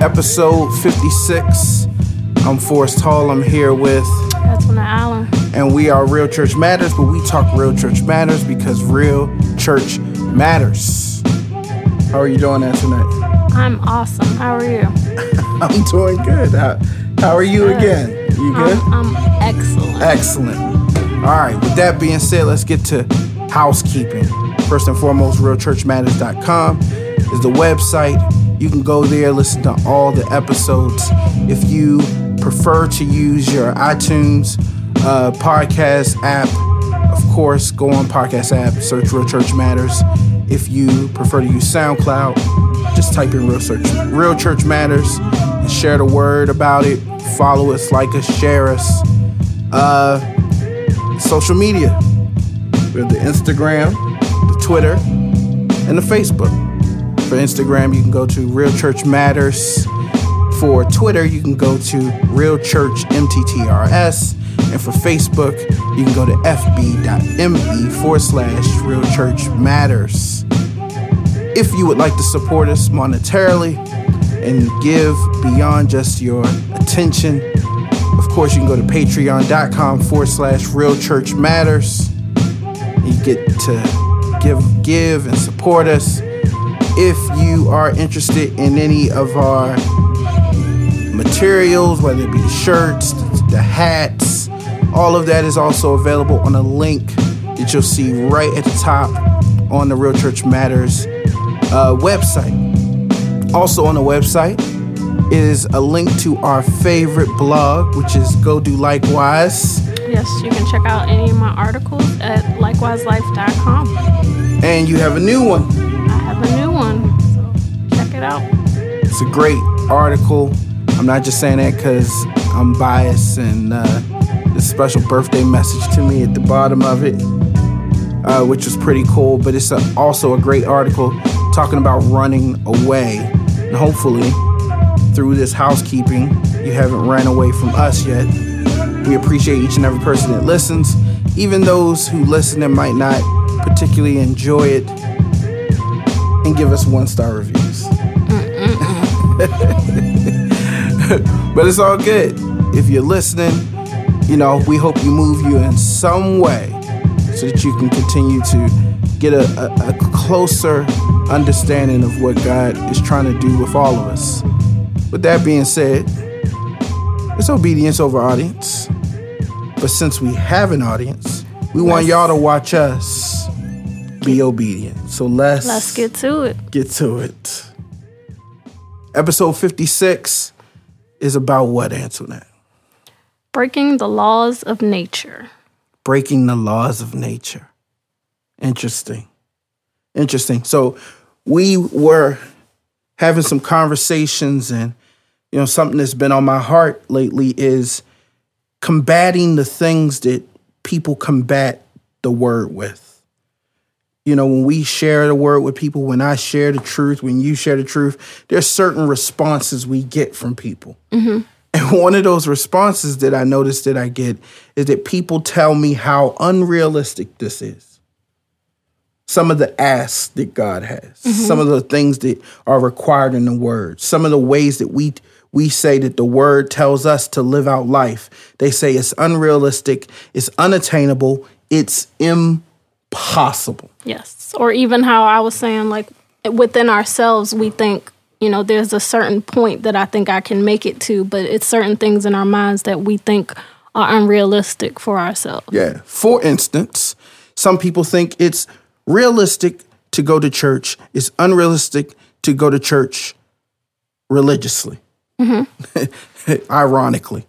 episode 56. I'm Forrest Hall. I'm here with, Antoinette Allen. and we are Real Church Matters, but we talk Real Church Matters because real church matters. How are you doing Antoinette? I'm awesome. How are you? I'm doing good. How, how are you again? You good? I'm, I'm excellent. Excellent. All right, with that being said, let's get to housekeeping. First and foremost, realchurchmatters.com is the website. You can go there, listen to all the episodes. If you prefer to use your iTunes uh, podcast app, of course, go on podcast app, search Real Church Matters. If you prefer to use SoundCloud, just type in Real Church, Real Church Matters and share the word about it. Follow us, like us, share us. Uh, social media. We have the Instagram, the Twitter, and the Facebook. For Instagram, you can go to Real Church Matters. For Twitter, you can go to Real Church MTTRS. And for Facebook, you can go to fb.me forward slash Real Church Matters. If you would like to support us monetarily and give beyond just your attention, of course, you can go to patreon.com forward slash real church matters. You get to give, give and support us. If you are interested in any of our materials, whether it be the shirts, the hats, all of that is also available on a link that you'll see right at the top on the Real Church Matters uh, website. Also on the website is a link to our favorite blog, which is Go Do Likewise. Yes, you can check out any of my articles at likewiselife.com. And you have a new one. Out. It's a great article. I'm not just saying that because I'm biased and uh, a special birthday message to me at the bottom of it, uh, which was pretty cool. But it's a, also a great article talking about running away. And hopefully, through this housekeeping, you haven't ran away from us yet. We appreciate each and every person that listens, even those who listen and might not particularly enjoy it, and give us one star reviews. but it's all good. If you're listening, you know, we hope you move you in some way so that you can continue to get a, a, a closer understanding of what God is trying to do with all of us. With that being said, it's obedience over audience. But since we have an audience, we want y'all to watch us be obedient. So let's Let's get to it. get to it. Episode 56 is about what, Antoinette? Breaking the laws of nature. Breaking the laws of nature. Interesting. Interesting. So we were having some conversations, and you know, something that's been on my heart lately is combating the things that people combat the word with. You know, when we share the word with people, when I share the truth, when you share the truth, there's certain responses we get from people. Mm-hmm. And one of those responses that I noticed that I get is that people tell me how unrealistic this is. Some of the asks that God has, mm-hmm. some of the things that are required in the word, some of the ways that we we say that the word tells us to live out life. They say it's unrealistic, it's unattainable, it's impossible. Yes. Or even how I was saying, like within ourselves, we think, you know, there's a certain point that I think I can make it to, but it's certain things in our minds that we think are unrealistic for ourselves. Yeah. For instance, some people think it's realistic to go to church, it's unrealistic to go to church religiously. Mm-hmm. Ironically,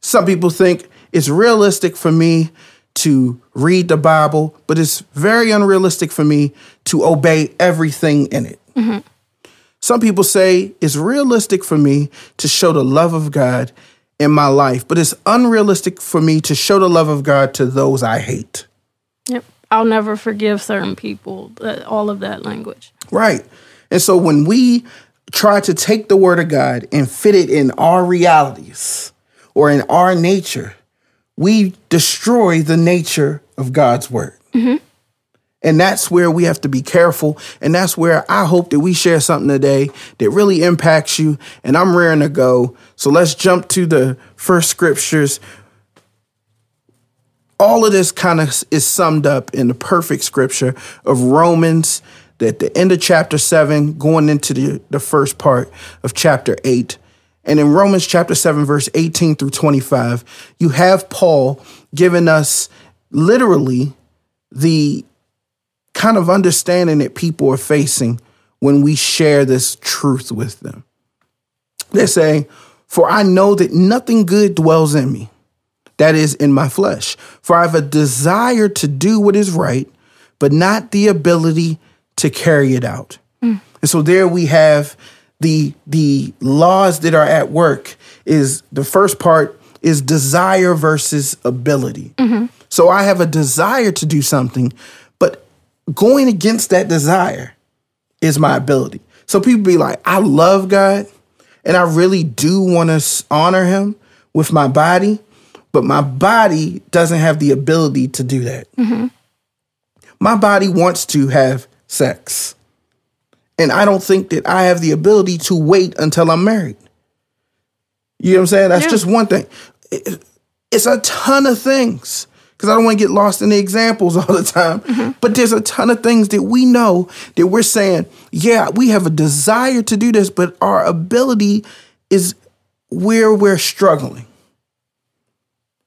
some people think it's realistic for me to read the Bible, but it's very unrealistic for me to obey everything in it. Mm-hmm. Some people say it's realistic for me to show the love of God in my life, but it's unrealistic for me to show the love of God to those I hate. Yep. I'll never forgive certain people. All of that language. Right. And so when we try to take the word of God and fit it in our realities or in our nature, we destroy the nature of God's word. Mm-hmm. And that's where we have to be careful. And that's where I hope that we share something today that really impacts you. And I'm raring to go. So let's jump to the first scriptures. All of this kind of is summed up in the perfect scripture of Romans, at the end of chapter 7, going into the, the first part of chapter 8. And in Romans chapter 7, verse 18 through 25, you have Paul giving us literally the kind of understanding that people are facing when we share this truth with them. They're saying, For I know that nothing good dwells in me, that is, in my flesh. For I have a desire to do what is right, but not the ability to carry it out. Mm. And so there we have the the laws that are at work is the first part is desire versus ability. Mm-hmm. So I have a desire to do something, but going against that desire is my ability. So people be like, I love God and I really do want to honor him with my body, but my body doesn't have the ability to do that. Mm-hmm. My body wants to have sex. And I don't think that I have the ability to wait until I'm married. You know what I'm saying? That's yeah. just one thing. It's a ton of things because I don't want to get lost in the examples all the time. Mm-hmm. But there's a ton of things that we know that we're saying, yeah, we have a desire to do this, but our ability is where we're struggling.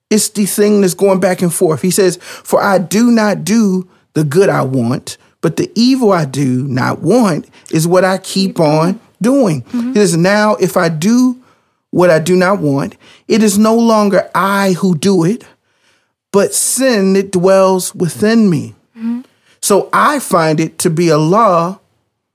It's the thing that's going back and forth. He says, For I do not do the good I want, but the evil I do not want is what I keep on doing. Mm-hmm. It is now, if I do what I do not want, it is no longer I who do it, but sin that dwells within me. Mm-hmm. So I find it to be a law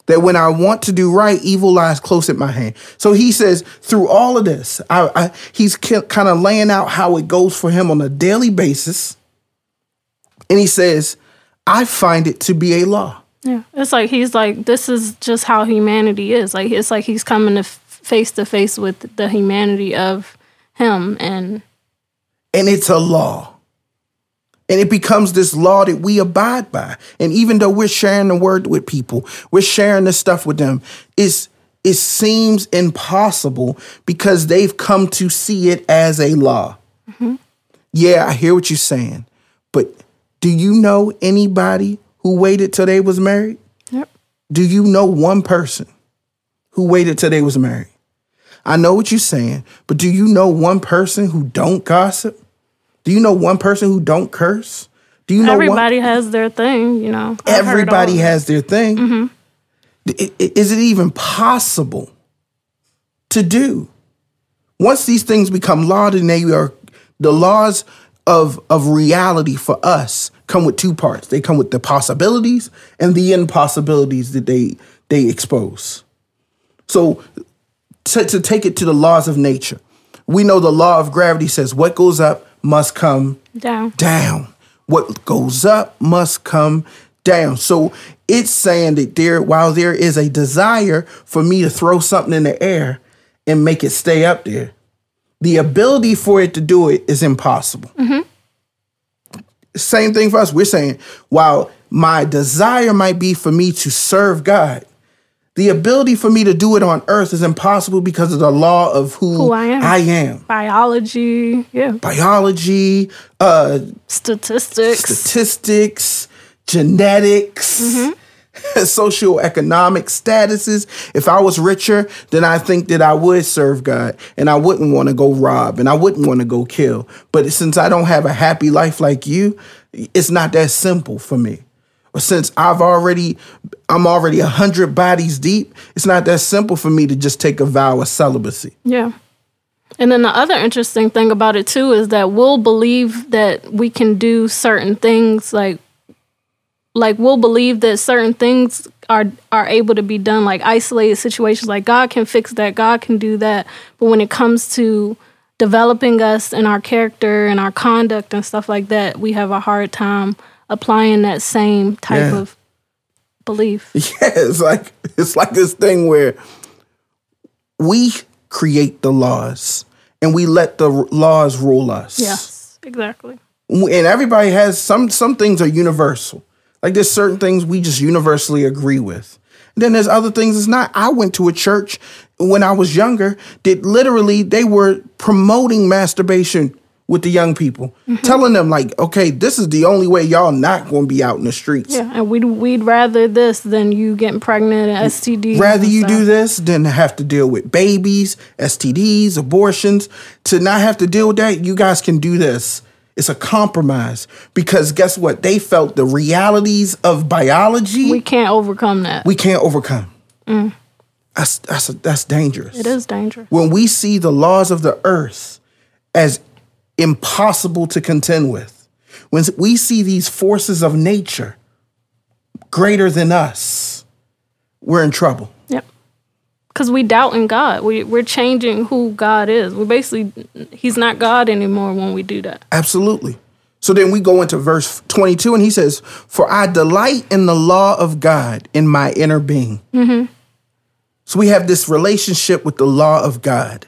that when I want to do right, evil lies close at my hand. So he says, through all of this, I, I, he's kind of laying out how it goes for him on a daily basis. And he says, I find it to be a law. Yeah, it's like he's like this is just how humanity is. Like it's like he's coming to face to face with the humanity of him, and and it's a law, and it becomes this law that we abide by. And even though we're sharing the word with people, we're sharing this stuff with them. It's it seems impossible because they've come to see it as a law. Mm-hmm. Yeah, I hear what you're saying, but do you know anybody who waited till they was married? Yep. Do you know one person who waited till they was married? I know what you're saying, but do you know one person who don't gossip? Do you know one person who don't curse? Do you know everybody one? has their thing? You know, I've everybody has their thing. Mm-hmm. Is it even possible to do? Once these things become law, then they are the laws of of reality for us come with two parts. They come with the possibilities and the impossibilities that they they expose. So to, to take it to the laws of nature, we know the law of gravity says what goes up must come down. Down. What goes up must come down. So it's saying that there, while there is a desire for me to throw something in the air and make it stay up there, the ability for it to do it is impossible. Mm-hmm. Same thing for us. We're saying, while my desire might be for me to serve God, the ability for me to do it on earth is impossible because of the law of who, who I, am. I am. Biology, yeah. Biology, uh, statistics, statistics, genetics. Mm-hmm. socioeconomic statuses. If I was richer, then I think that I would serve God and I wouldn't want to go rob and I wouldn't want to go kill. But since I don't have a happy life like you, it's not that simple for me. Since I've already, I'm already a hundred bodies deep, it's not that simple for me to just take a vow of celibacy. Yeah. And then the other interesting thing about it too is that we'll believe that we can do certain things like like we'll believe that certain things are are able to be done like isolated situations like god can fix that god can do that. But when it comes to developing us and our character and our conduct and stuff like that we have a hard time applying that same type yeah. of belief. Yeah it's like it's like this thing where we create the laws and we let the laws rule us. Yes exactly. And everybody has some some things are universal Like there's certain things we just universally agree with. And then there's other things it's not. I went to a church when I was younger that literally they were promoting masturbation with the young people, Mm-hmm. telling them like, okay, this is the only way y'all not going to be out in the streets. Yeah, and we'd we'd rather this than you getting pregnant and STDs. Rather and you do this than have to deal with babies, STDs, abortions. To not have to deal with that, you guys can do this. It's a compromise because guess what? They felt the realities of biology We can't overcome that. We can't overcome. Mm. That's that's that's dangerous. it is dangerous. when we see the laws of the earth as impossible to contend with, when we see these forces of nature greater than us, we're in trouble. Because we doubt in God. We we're changing who God is. We basically He's not God anymore when we do that. Absolutely. So then we go into verse 22 and he says, For I delight in the law of God in my inner being. Mm-hmm. So we have this relationship with the law of God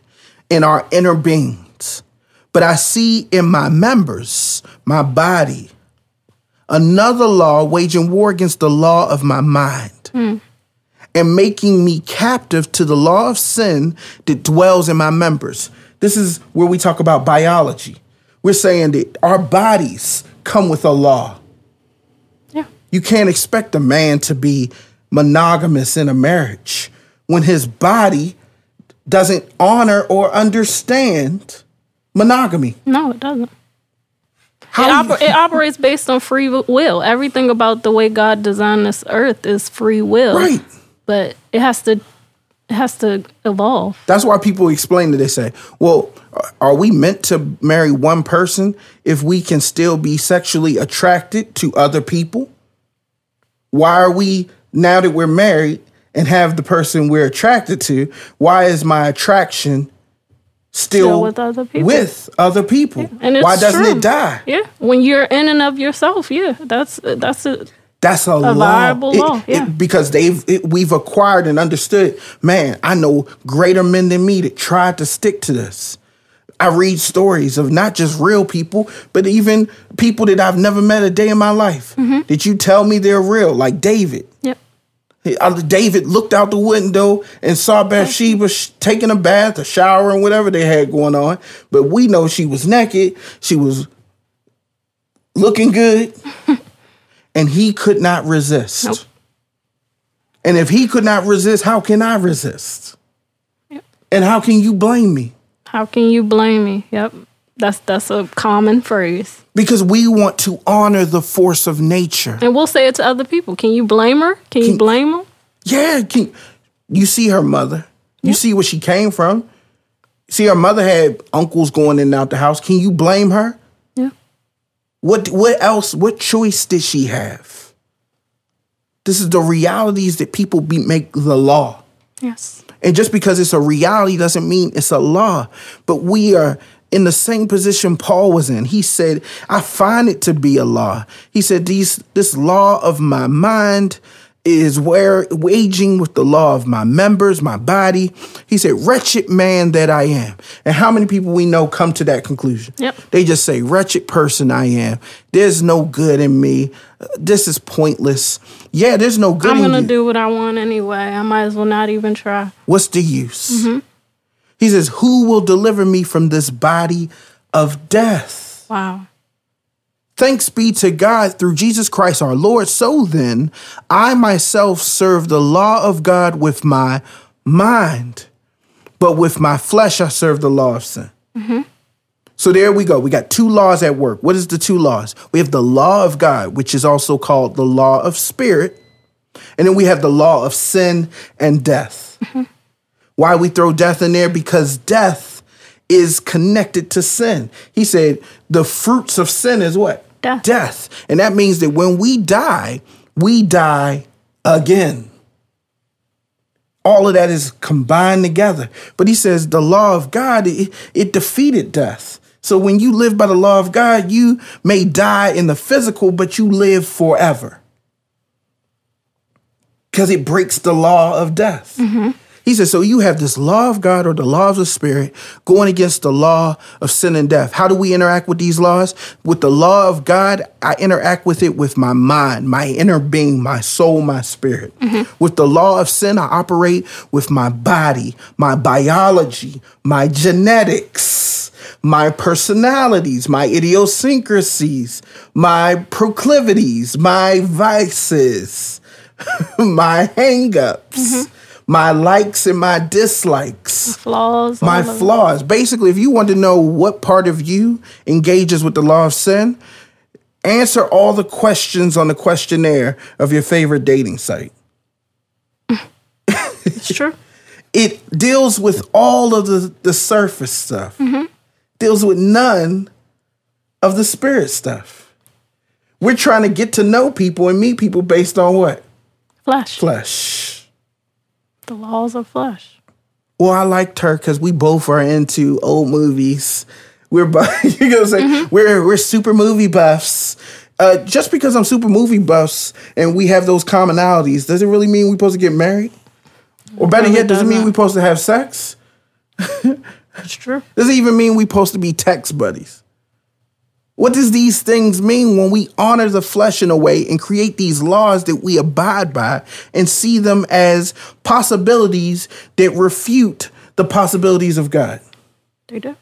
in our inner beings. But I see in my members, my body, another law waging war against the law of my mind hmm. And making me captive to the law of sin that dwells in my members. This is where we talk about biology. We're saying that our bodies come with a law. Yeah. You can't expect a man to be monogamous in a marriage when his body doesn't honor or understand monogamy. No, it doesn't. It, oper- it operates based on free will. Everything about the way God designed this earth is free will. right. But it has to it has to evolve. That's why people explain that They say, well, are we meant to marry one person if we can still be sexually attracted to other people? Why are we, now that we're married and have the person we're attracted to, why is my attraction still, Still with other people. with other people? And it's why doesn't true. it die? Yeah. When you're in and of yourself, yeah. That's that's it. That's a, law. viable It- law, it- because they've it, we've acquired and understood. Man, I know greater men than me that tried to stick to this. I read stories of not just real people, but even people that I've never met a day in my life. Mm-hmm. That you tell me they're real, like David. Yep. Uh, David looked out the window and saw Bathsheba sh- taking a bath, a shower, and whatever they had going on. But we know she was naked. She was looking good, and he could not resist. Nope. And if he could not resist, how can I resist? Yep. And how can you blame me? How can you blame me? Yep. That's that's a common phrase. Because we want to honor the force of nature. And we'll say it to other people. Can you blame her? Can, you blame them? Yeah, can, you see her mother. You see where she came from. See, her mother had uncles going in and out the house. Can you blame her? What what else? What choice did she have? This is the realities that people be, make the law. Yes. And just because it's a reality doesn't mean it's a law. But we are in the same position Paul was in. He said, I find it to be a law. He said, These this law of my mind is where waging with the law of my members, my body. He said, Wretched man that I am. And how many people we know come to that conclusion? Yep. They just say, Wretched person I am. There's no good in me. This is pointless. Yeah, there's no good I'm gonna do what I want anyway. I might as well not even try. What's the use? Mm-hmm. He says, Who will deliver me from this body of death? Wow. Thanks be to God through Jesus Christ our Lord. So then, I myself serve the law of God with my mind, but with my flesh I serve the law of sin. Mm-hmm. So there we go. We got two laws at work. What is the two laws? We have the law of God, which is also called the law of spirit. And then we have the law of sin and death. Mm-hmm. Why we throw death in there? Because death is connected to sin. He said the fruits of sin is what? Death. Death. And that means that when we die, we die again. All of that is combined together. But he says the law of God, it, it defeated death. So when you live by the law of God, you may die in the physical, but you live forever. Because it breaks the law of death. Mm-hmm. He says, so you have this law of God or the law of the Spirit going against the law of sin and death. How do we interact with these laws? With the law of God, I interact with it with my mind, my inner being, my soul, my spirit. Mm-hmm. With the law of sin, I operate with my body, my biology, my genetics, my personalities, my idiosyncrasies, my proclivities, my vices, my hangups mm-hmm. My likes and my dislikes, Flaws. my of it. flaws. Basically, if you want to know what part of you engages with the law of sin, answer all the questions on the questionnaire of your favorite dating site. It's true. It deals with all of the, the surface stuff, mm-hmm. deals with none of the spirit stuff. We're trying to get to know people and meet people based on what? Flesh. Flesh. The laws of flesh. Well, I liked her because we both are into old movies. We're you know what I'm saying? We're we're super movie buffs. Uh, just because I'm super movie buffs and we have those commonalities, does it really mean we're supposed to get married? Or better yet, does it mean we're supposed to have sex? That's true. Does it even mean we're supposed to be text buddies? What does these things mean when we honor the flesh in a way and create these laws that we abide by and see them as possibilities that refute the possibilities of God? They do.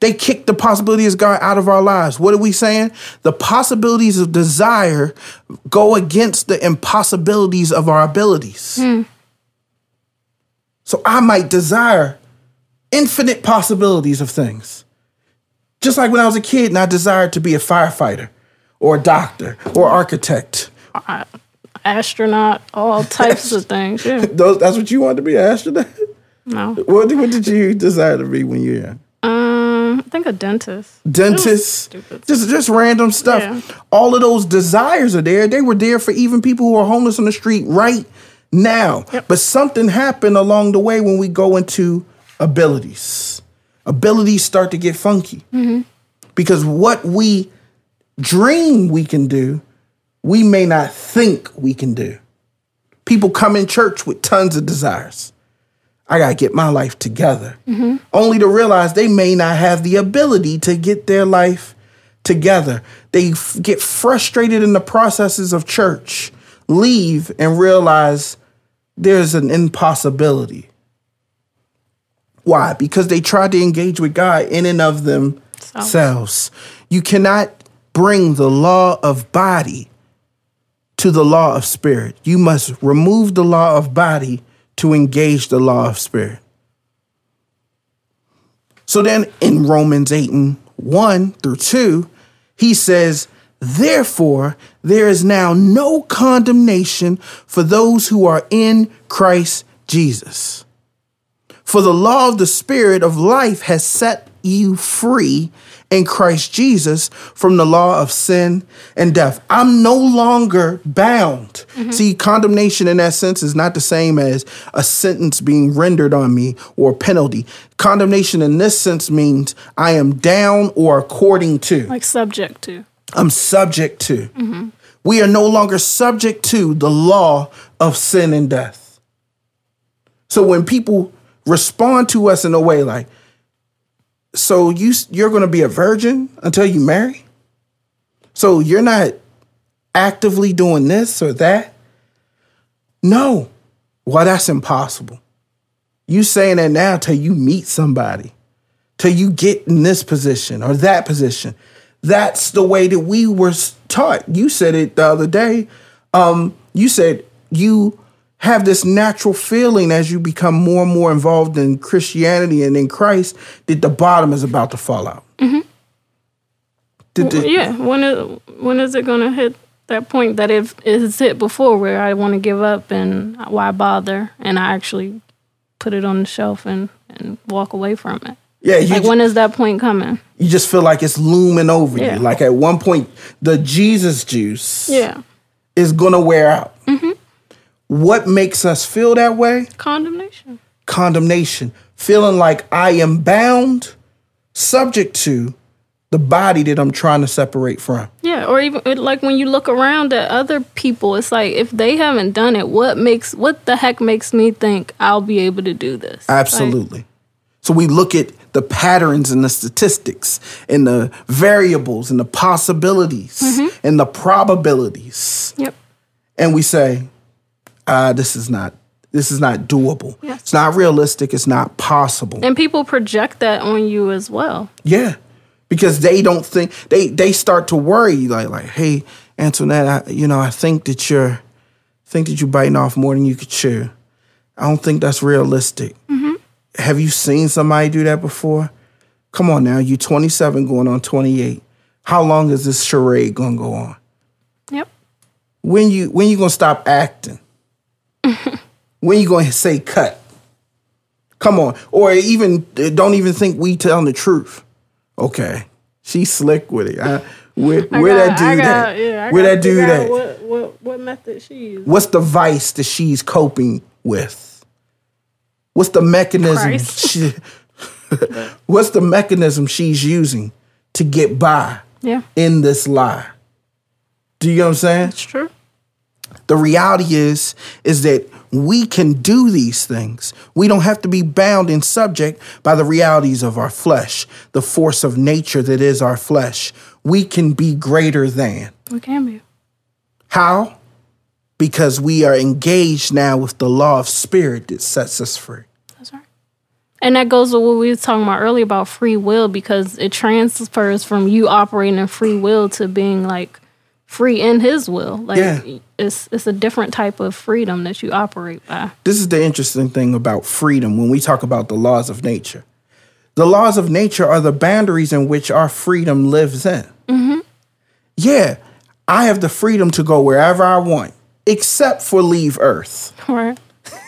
They kick the possibilities of God out of our lives. What are we saying? The possibilities of desire go against the impossibilities of our abilities. Hmm. So I might desire infinite possibilities of things. Just like when I was a kid and I desired to be a firefighter or a doctor or architect. Astronaut, all types of things. Yeah. Those, that's what you wanted to be, an astronaut? No. What, did- what did you desire to be when you were young? Um, I think a dentist. Dentist. just just random stuff. Yeah. All of those desires are there. They were there for even people who are homeless on the street right now. Yep. But something happened along the way when we go into abilities. Abilities start to get funky because what we dream we can do, we may not think we can do. People come in church with tons of desires. I got to get my life together. Only to realize they may not have the ability to get their life together. They f- get frustrated in the processes of church, leave, and realize there's an impossibility. Why? Because they tried to engage with God in and of themselves. You cannot bring the law of body to the law of spirit. You must remove the law of body to engage the law of spirit. So then in Romans 8 and 1 through 2, he says, Therefore, there is now no condemnation for those who are in Christ Jesus. For the law of the Spirit of life has set you free in Christ Jesus from the law of sin and death. I'm no longer bound. Mm-hmm. See, condemnation in that sense is not the same as a sentence being rendered on me or penalty. Condemnation in this sense means I am down or according to. Like subject to. I'm subject to. Mm-hmm. We are no longer subject to the law of sin and death. So when people respond to us in a way like, so you you're going to be a virgin until you marry? So you're not actively doing this or that? No. Well, that's impossible. You saying that now till you meet somebody, till you get in this position or that position. That's the way that we were taught. You said it the other day. Um, you said you have this natural feeling as you become more and more involved in Christianity and in Christ that the bottom is about to fall out. Mm-hmm. Did the- Yeah. When is when is it gonna hit that point that it it's hit before where I want to give up and why bother and I actually put it on the shelf and and walk away from it. yeah, Like when is that point coming? you just feel like it's looming over Yeah. you. Like at one point, the Jesus juice Yeah. is going to wear out. Mm-hmm. What makes us feel that way? Condemnation. condemnation, feeling like I am bound, subject to the body that I'm trying to separate from. Yeah, or even like when you look around at other people, it's like if they haven't done it, what makes what the heck makes me think I'll be able to do this? Like, Absolutely. so we look at the patterns and the statistics and the variables and the possibilities Mm-hmm. and the probabilities. yep. And we say, uh, this is not this is not doable. Yes. It's not realistic. It's not possible. And people project that on you as well. Yeah, because they don't think they they start to worry like like hey Antoinette, I, you know I think that you're think that you're biting off more than you could chew. I don't think that's realistic. Have you seen somebody do that before? Come on now, you're 27 going on 28. How long is this charade gonna go on? Yep. When you when you gonna stop acting? when you gonna say cut? Come on, or even don't even think we telling the truth. Okay, she's slick with it. I, where I where got- that dude got- at? yeah, where that dude at? What, what what method she used? What's the vice that she's coping with? What's the mechanism? She, what's the mechanism she's using to get by Yeah, in this lie? Do you know what I'm saying? it's true. The reality is is that we can do these things. We don't have to be bound and subject by the realities of our flesh, the force of nature that is our flesh. We can be greater than. We can be. How? Because we are engaged now with the law of spirit that sets us free. That's right. And that goes with what we were talking about earlier about free will because it transfers from you operating in free will to being like free in his will. Like Yeah. It's it's a different type of freedom that you operate by. This is the interesting thing about freedom when we talk about the laws of nature. The laws of nature are the boundaries in which our freedom lives in. Mm-hmm. Yeah, I have the freedom to go wherever I want, except for leave Earth. Right.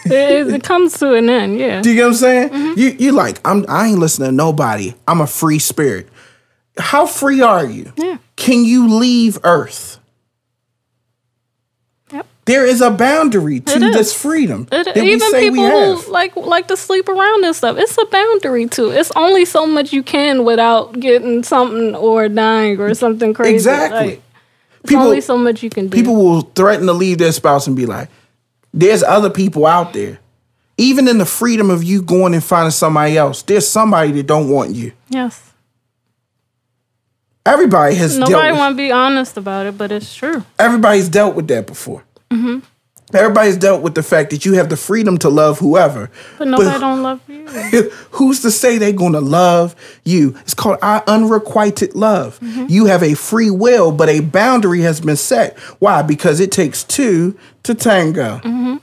it, it comes to an end, yeah. Do you get what I'm saying? Mm-hmm. You you like I'm I ain't listening to nobody. I'm a free spirit. How free are you? Yeah. Can you leave Earth? There is a boundary to this freedom It, even people who like like to sleep around and stuff, it's a boundary too. It's only so much you can without getting something or dying or something crazy. Exactly. Like, it's People- only so much you can do. People will threaten to leave their spouse and be like, "There's other people out there." Even in the freedom of you going and finding somebody else, there's somebody that don't want you. yes. Everybody has Nobody want to be honest about it, but it's true. everybody's dealt with that before. Mm-hmm. Everybody's dealt with the fact that you have the freedom to love whoever. But nobody don't love you. Who's to say they're going to love you? It's called uh, unrequited love. Mm-hmm. You have a free will, but a boundary has been set. Why? Because it takes two to tango. Mm-hmm.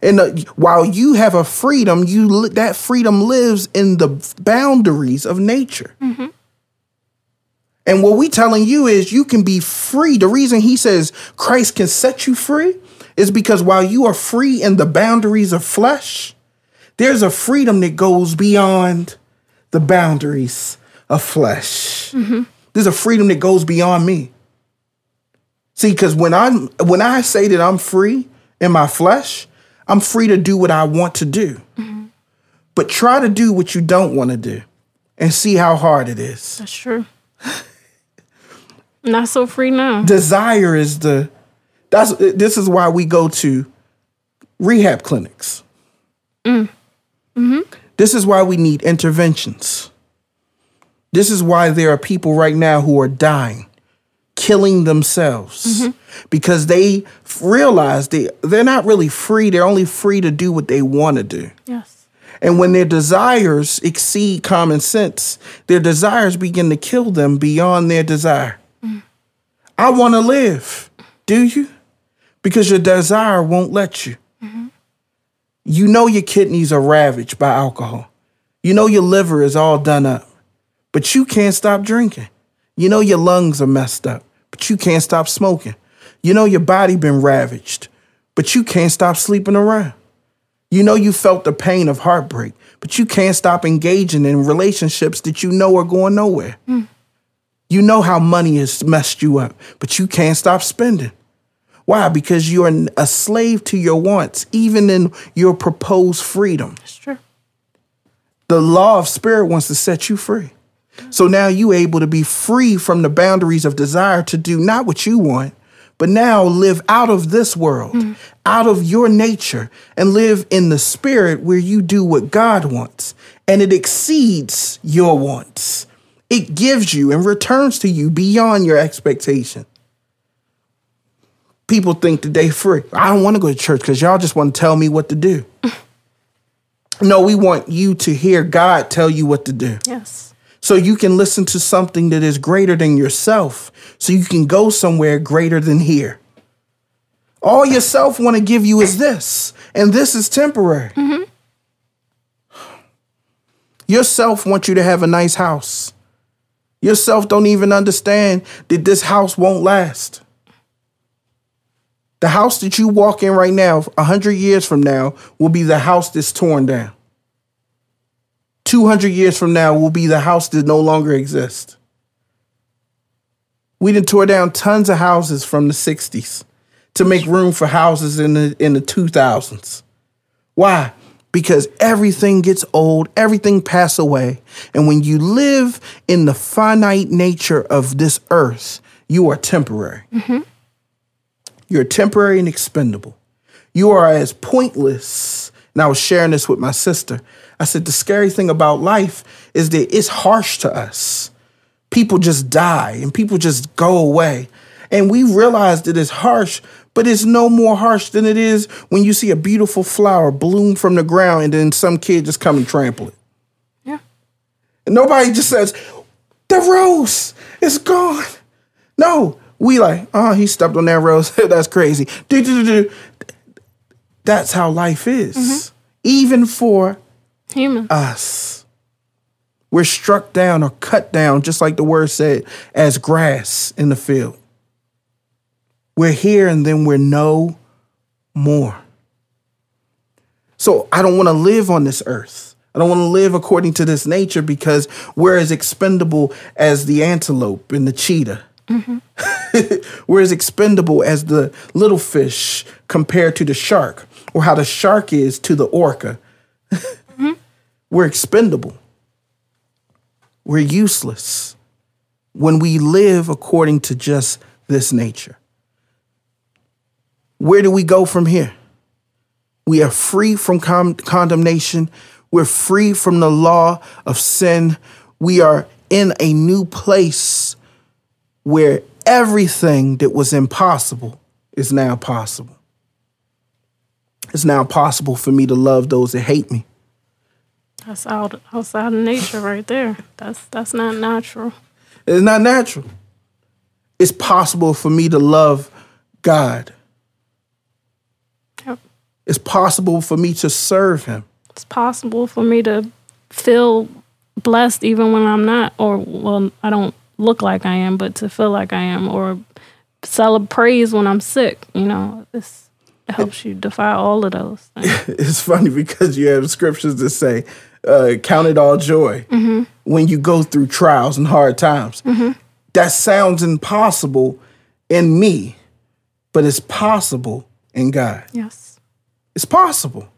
And uh, while you have a freedom, you that freedom lives in the boundaries of nature. Mm-hmm. And what we telling you is you can be free. The reason he says Christ can set you free is because while you are free in the boundaries of flesh, there's a freedom that goes beyond the boundaries of flesh. Mm-hmm. There's a freedom that goes beyond me. See, because when I'm when I say that I'm free in my flesh, I'm free to do what I want to do. Mm-hmm. But try to do what you don't want to do and see how hard it is. That's true. Not so free now. desire is the that's this is why we go to rehab clinics. Mm. Mm-hmm. This is why we need interventions. This is why there are people right now who are dying killing themselves. Mm-hmm. Because they realize they they're not really free they're only free to do what they want to do. Yes. and when their desires exceed common sense, their desires begin to kill them beyond their desire. I want to live. Do you? Because your desire won't let you. Mm-hmm. You know your kidneys are ravaged by alcohol. You know your liver is all done up, but you can't stop drinking. You know your lungs are messed up, but you can't stop smoking. You know your body been ravaged, but you can't stop sleeping around. You know you felt the pain of heartbreak, but you can't stop engaging in relationships that you know are going nowhere. Mm. You know how money has messed you up, but you can't stop spending. Why? Because you're a slave to your wants, even in your proposed freedom. That's true. The law of spirit wants to set you free. So now you able to be free from the boundaries of desire to do not what you want, but now live out of this world, mm-hmm. out of your nature, and live in the spirit where you do what God wants. And it exceeds your wants. It gives you and returns to you beyond your expectation. People think that they free. I don't want to go to church because y'all just want to tell me what to do. no, we want you to hear God tell you what to do Yes. so you can listen to something that is greater than yourself so you can go somewhere greater than here all yourself want to give you is this and this is temporary mm-hmm. yourself wants you to have a nice house yourself don't even understand that this house won't last the house that you walk in right now 100 years from now will be the house that's torn down 200 years from now will be the house that no longer exists. We done tore down tons of houses from the 60s to make room for houses in the in the 2000s. Why? Because everything gets old, everything pass away, and when you live in the finite nature of this earth, you are temporary. Mm-hmm. You're temporary and expendable. You are as pointless. And I was sharing this with my sister. I said, the scary thing about life is that it's harsh to us. People just die and people just go away. And we realize that it's harsh, but it's no more harsh than it is when you see a beautiful flower bloom from the ground and then some kid just come and trample it. Yeah. And nobody just says, the rose is gone. No, we like, oh, he stepped on that rose. That's crazy. Do-do-do-do. That's how life is. Mm-hmm. Even for Human. us. We're struck down or cut down, just like the word said, as grass in the field. We're here and then we're no more. So I don't want to live on this earth. I don't want to live according to this nature because we're as expendable as the antelope and the cheetah. Mm-hmm. we're as expendable as the little fish compared to the shark, or how the shark is to the orca. Mm-hmm. We're expendable. We're useless when we live according to just this nature. Where do we go from here? We are free from con- condemnation. We're free from the law of sin. We are in a new place where everything that was impossible is now possible. It's now possible for me to love those that hate me. That's out outside of nature right there. That's that's not natural. It's not natural. It's possible for me to love God. It's possible for me to serve Him. It's possible for me to feel blessed even when I'm not, or well, I don't look like I am, but to feel like I am, or celebrate praise when I'm sick. You know, it helps you defy all of those. Things. It's funny because you have scriptures that say, uh, "Count it all joy when you go through trials and hard times." That sounds impossible in me, but it's possible in God. Yes. It's possible.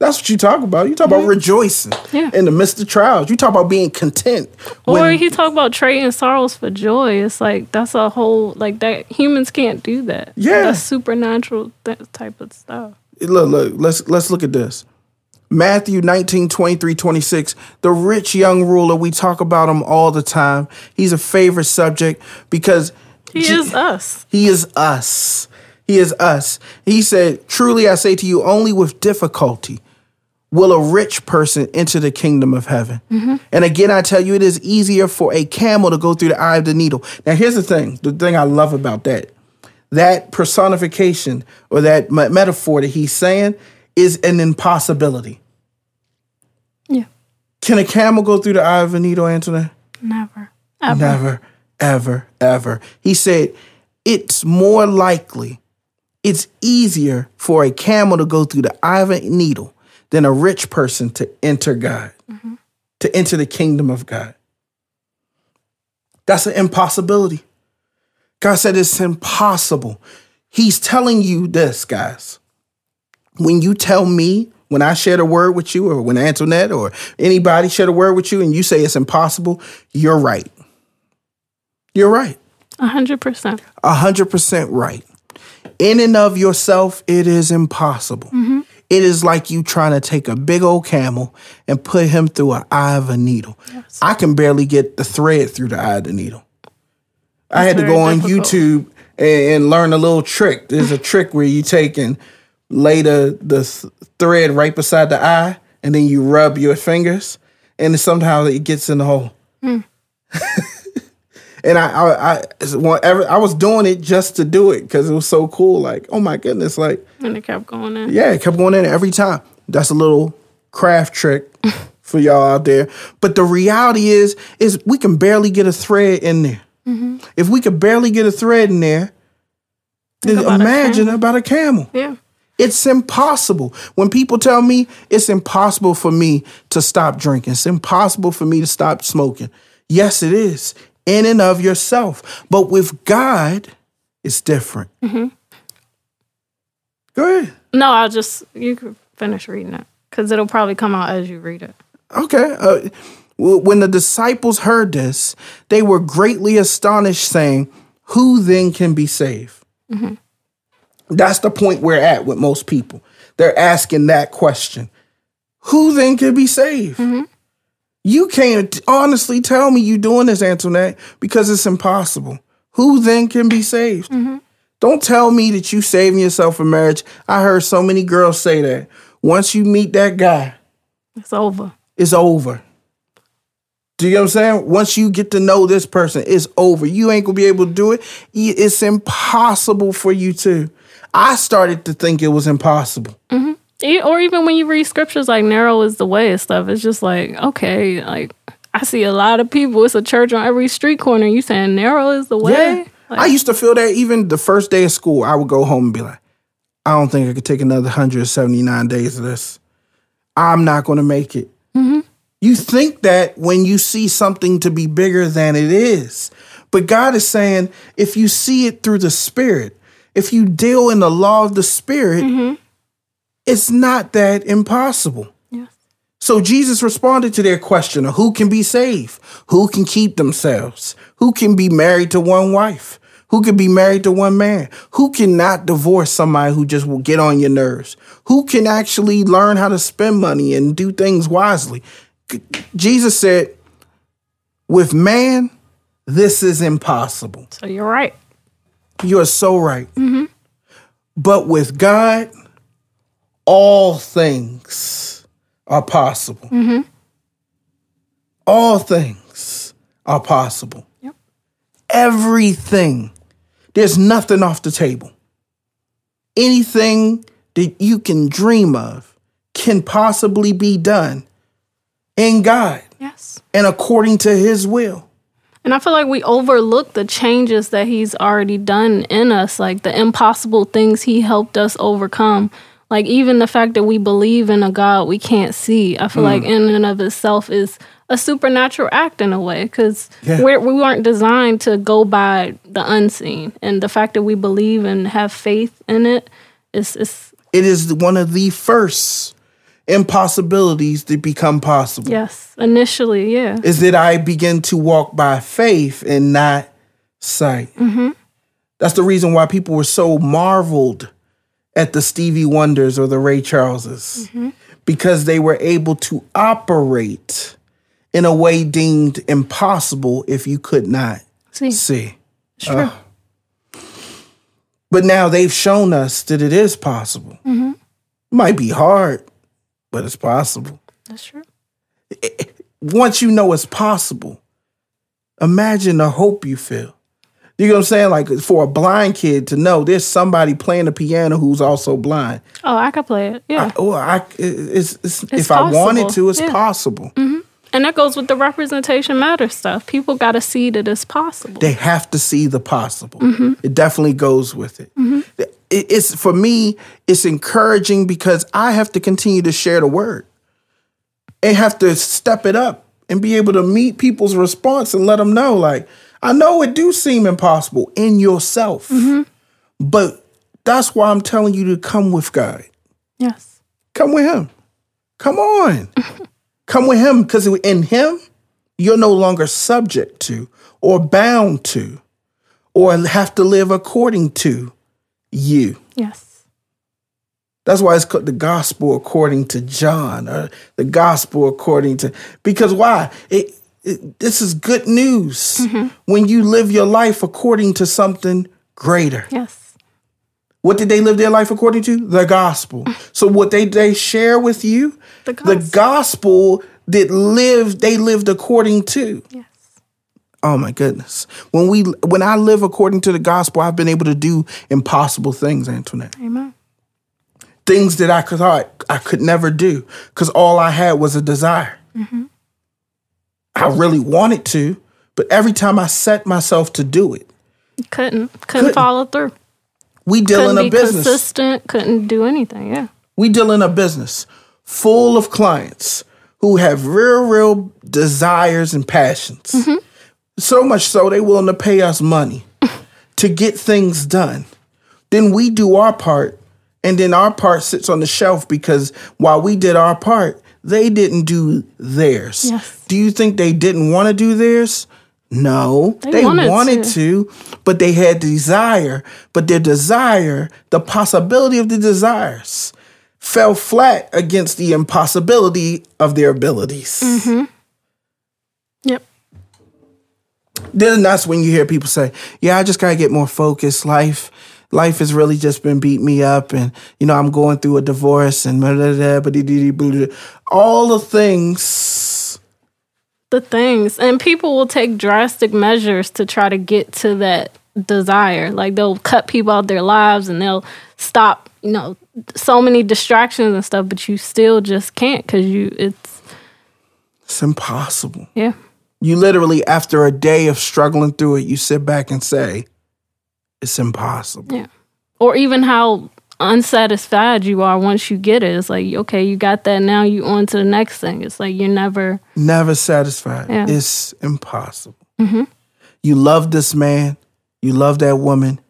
That's what you talk about. You talk about rejoicing Yeah. in the midst of trials. You talk about being content. Or when- he talk about trading sorrows for joy. It's like that's a whole like that. Humans can't do that. Yeah. that's supernatural th- type of stuff. look, look, let's let's look at this. Matthew 19, 23, 26. The rich young ruler, we talk about him all the time. He's a favorite subject because He Je- is us. He is us. He is us. He said, Truly I say to you, only with difficulty will a rich person enter the kingdom of heaven. Mm-hmm. And again, I tell you, it is easier for a camel to go through the eye of the needle. Now, here's the thing the thing I love about that that personification or that me- metaphor that he's saying is an impossibility. Yeah, Can a camel go through the eye of a needle, Antoinette? never, ever. Never, ever, ever. He said, it's more likely, it's easier for a camel to go through the eye of a needle than a rich person to enter God, to enter the kingdom of God. That's an impossibility. God said it's impossible. He's telling you this, guys. When you tell me when I share a word with you, or when Antoinette or anybody share a word with you, and you say it's impossible, you're right. You're right. A hundred percent. A hundred percent right. In and of yourself, it is impossible. Mm-hmm. It is like you trying to take a big old camel and put him through an eye of a needle. Yes. I can barely get the thread through the eye of the needle. I had to go on difficult. YouTube and, and learn a little trick. There's a trick where you take and lay the, the th- thread right beside the eye, and then you rub your fingers, and somehow it gets in the hole. Mm. and I, I, I, I was doing it just to do it because it was so cool. Like, oh my goodness, like And it kept going in. yeah, it kept going in every time. That's a little craft trick for y'all out there. But the reality is, is we can barely get a thread in there. Mm-hmm. If we could barely get a thread in there, then about imagine camel. about a camel. Yeah. It's impossible. When people tell me it's impossible for me to stop drinking, it's impossible for me to stop smoking. Yes, it is in and of yourself. But with God, it's different. Mm-hmm. Go ahead. No, I'll just you can finish reading it because it'll probably come out as you read it. Okay. Uh, when the disciples heard this, they were greatly astonished, saying, Who then can be saved? Mm-hmm. That's the point we're at with most people. They're asking that question Who then can be saved? Mm-hmm. You can't honestly tell me you're doing this, Antoinette, because it's impossible. Who then can be saved? Mm-hmm. Don't tell me that you're saving yourself for marriage. I heard so many girls say that. Once you meet that guy, It's over. it's over. Do you know what I'm saying? Once you get to know this person, it's over. You ain't gonna be able to do it. It's impossible for you to. I started to think it was impossible. E- Or even when you read scriptures like narrow is the way and stuff, it's just like, okay, like I see a lot of people. It's a church on every street corner. You saying narrow is the way? Yeah. Like, I used to feel that even the first day of school, I would go home and be like, I don't think I could take another 179 days of this. I'm not gonna make it. Mm-hmm. You think that when you see something to be bigger than it is. But God is saying, if you see it through the Spirit, if you deal in the law of the Spirit, mm-hmm. It's not that impossible. yes. So Jesus responded to their question of who can be saved, who can keep themselves, who can be married to one wife, who can be married to one man, who cannot divorce somebody who just will get on your nerves, who can actually learn how to spend money and do things wisely. Jesus said, with man, this is impossible. So you're right. You are so right. Mm-hmm. But with God, all things are possible. Mm-hmm. All things are possible. Yep. Everything. There's nothing off the table. Anything that you can dream of can possibly be done in God Yes. and according to his will. And I feel like we overlook the changes that he's already done in us, like the impossible things he helped us overcome. Like even the fact that we believe in a God we can't see, I feel mm. like in and of itself is a supernatural act in a way because Yeah. we're, we weren't designed to go by the unseen. And the fact that we believe and have faith in it is, is It is one of the first impossibilities to become possible. yes, initially, yeah. Is that I begin to walk by faith and not sight. Mm-hmm. That's the reason why people were so marveled at the Stevie Wonders or the Ray Charleses mm-hmm. because they were able to operate in a way deemed impossible if you could not See, see. it's true. Uh. But now they've shown us that it is possible. Mm-hmm. Might be hard, but it's possible. That's true. Once you know it's possible, imagine the hope you feel. You know what I'm saying? Like for a blind kid to know there's somebody playing the piano who's also blind. Oh, I could play it. Yeah. I, well, I, it's, it's, It's if I wanted to, it's Yeah. possible. And that goes with the representation matter stuff. People got to see that it's possible. They have to see the possible. Mm-hmm. It definitely goes with it. It- It's for me. It's encouraging because I have to continue to share the word, and have to step it up and be able to meet people's response and let them know, like, I know it do seem impossible in yourself, Mm-hmm. but that's why I'm telling you to come with God. yes. Come with Him. Come on. Come with him because in him, you're no longer subject to or bound to or have to live according to you. Yes. That's why it's called the gospel according to John or the gospel according to, because why? It, it this is good news mm-hmm. when you live your life according to something greater. Yes. What did they live their life according to? The gospel. Mm. So what they they share with you, The the gospel. gospel that lived they lived according to. Yes. Oh my goodness. When we when I live according to the gospel, I've been able to do impossible things, Antoinette. Amen. Things that I could thought I could never do because all I had was a desire. Mm-hmm. I really wanted to, but every time I set myself to do it, Couldn't couldn't, Couldn't. follow through. we deal in a business. consistent. Couldn't do anything. Yeah. We deal in a business full of clients who have real, real desires and passions. Mm-hmm. So much so they willing to pay us money to get things done. Then we do our part, and then our part sits on the shelf because while we did our part, they didn't do theirs. Yes. Do you think they didn't want to do theirs? No, They they, wanted wanted, to. to, but they had desire. But their desire, the possibility of the desires, fell flat against the impossibility of their abilities. Mm-hmm. Yep. Then that's when you hear people say, "Yeah, I just gotta get more focused. Life, life has really just been beating me up, and you know I'm going through a divorce and blah, blah, blah." all the things." The things and people will take drastic measures to try to get to that desire. Like they'll cut people out their lives and they'll stop. You know, so many distractions and stuff, but you still just can't because you. It's It's impossible. yeah. You literally, after a day of struggling through it, you sit back and say, "It's impossible." Yeah. Or even how unsatisfied you are once you get it. It's like, okay, you got that now, you on to the next thing. It's like you're never never satisfied. Yeah. It's impossible. Mm-hmm. You love this man, you love that woman,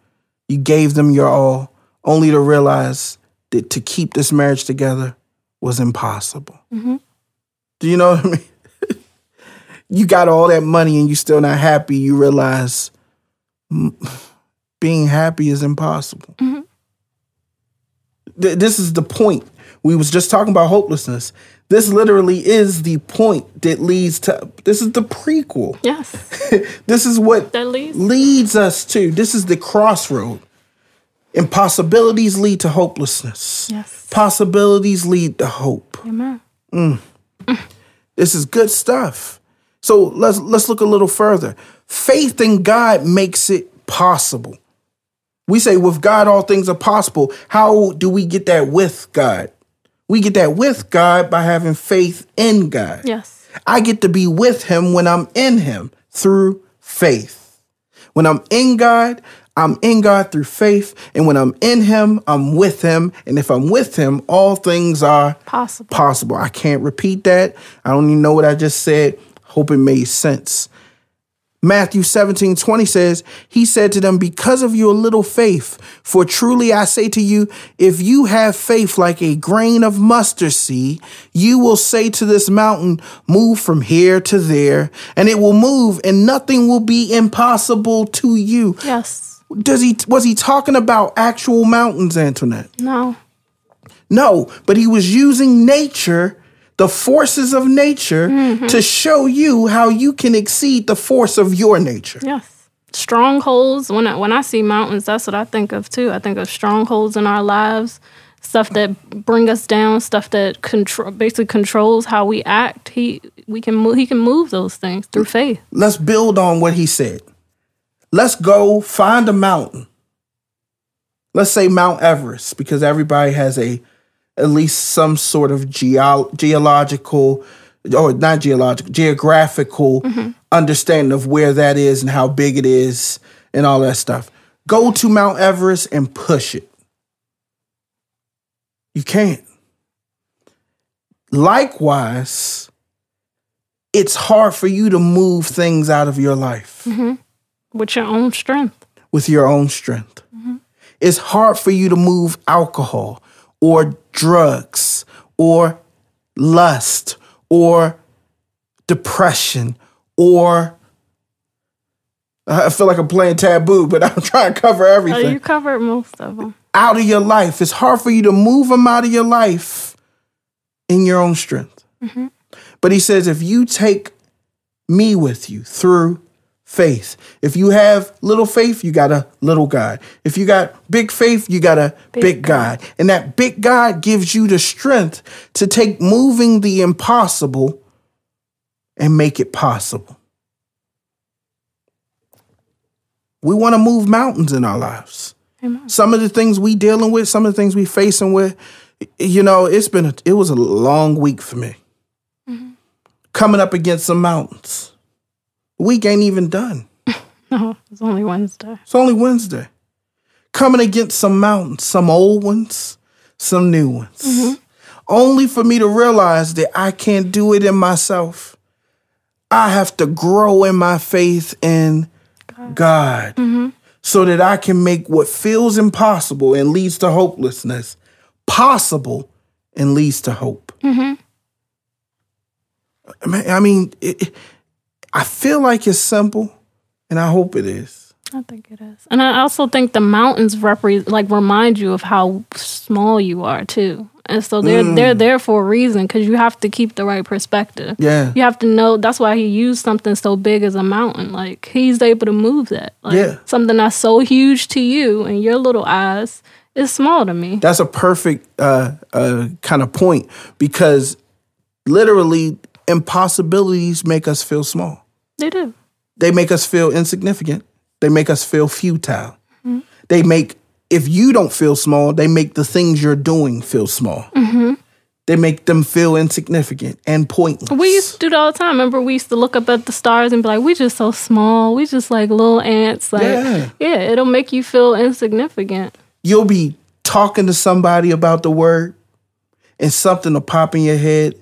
you gave them your all, only to realize that to keep this marriage together was impossible. Mm-hmm. Do you know what I mean? you got all that money and you still not happy. You realize being happy is impossible. Mm-hmm. Th- this is the point. We was just talking about hopelessness. This literally is the point that leads to. This is the prequel. Yes. This is what That leads leads us to. This is the crossroad. Impossibilities lead to hopelessness. Yes. Possibilities lead to hope. Amen. Mm. This is good stuff. So let's let's look a little further. Faith in God makes it possible. We say with God all things are possible. How do we get that with God? We get that with God by having faith in God. Yes. I get to be with him when I'm in him through faith. When I'm in God, I'm in God through faith. And when I'm in him, I'm with him. And if I'm with him, all things are Possible. possible. I can't repeat that. I don't even know what I just said. Hope it made sense. Matthew 17, 20 says, He said to them, Because of your little faith, for truly I say to you, if you have faith like a grain of mustard seed, you will say to this mountain, Move from here to there, and it will move, and nothing will be impossible to you. Yes. Does he was he talking about actual mountains, Antoinette? No. No, but he was using nature, the forces of nature, mm-hmm. to show you how you can exceed the force of your nature. Yes. Strongholds. When I, when I see mountains, that's what I think of too. I think of strongholds in our lives, stuff that bring us down, stuff that control basically controls how we act. He we can move. He can move those things through faith. Let's build on what he said. Let's go find a mountain. Let's say Mount Everest, because everybody has a at least some sort of geo- geological or not geological, geographical mm-hmm. understanding of where that is and how big it is and all that stuff. Go to Mount Everest and push it. You can't. Likewise, it's hard for you to move things out of your life mm-hmm. with your own strength. with your own strength. Mm-hmm. It's hard for you to move alcohol or drugs or lust or depression or I feel like I'm playing taboo, but I'm trying to cover everything. Oh, you covered most of them. out of your life. It's hard for you to move them out of your life in your own strength. Mm-hmm. But he says, if you take me with you through faith, if you have little faith, you got a little God. If you got big faith, you got a big, God. And that big God gives you the strength to take moving the impossible and make it possible. We want to move mountains in our lives Amen. some of the things we dealing with, some of the things we facing with, you know, it's been a, it was a long week for me. Mm-hmm. Coming up against some mountains. Week ain't even done. No, it's only Wednesday. It's only Wednesday. Coming against some mountains, some old ones, some new ones. Mm-hmm. Only for me to realize that I can't do it in myself. I have to grow in my faith in God mm-hmm. so that I can make what feels impossible and leads to hopelessness possible and leads to hope. Mm-hmm. I mean- I mean, it- I feel like it's simple, and I hope it is. I think it is, and I also think the mountains repre- like remind you of how small you are too, and so they're they're there for a reason because you have to keep the right perspective. Yeah. you have to know that's why he used something so big as a mountain. Like he's able to move that. Like, Yeah. something that's so huge to you and your little eyes is small to me. That's a perfect uh, uh, kind of point because literally impossibilities make us feel small. They do. They make us feel insignificant. They make us feel futile. They make, if you don't feel small, they make the things you're doing feel small. Mm-hmm. They make them feel insignificant and pointless. We used to do it all the time. Remember, we used to look up at the stars and be like, "We just so small. We just like little ants." Like, Yeah. yeah, it'll make you feel insignificant. You'll be talking to somebody about the word, and something will pop in your head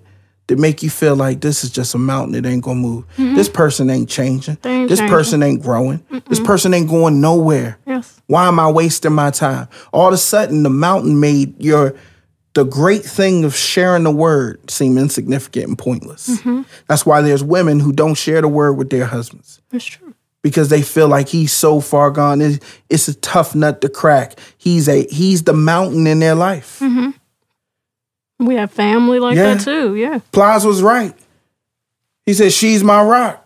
that make you feel like this is just a mountain that ain't gonna move. Mm-hmm. This person ain't changing. Ain't this changing. person ain't growing. This person ain't going nowhere. Yes. Why am I wasting my time? All of a sudden, the mountain made your the great thing of sharing the word seem insignificant and pointless. Mm-hmm. That's why there's women who don't share the word with their husbands That's true. because they feel like he's so far gone. It's, it's a tough nut to crack. He's a he's the mountain in their life. Mm-hmm. We have family like Yeah. that too. Yeah. Plies was right. He said, "She's my rock."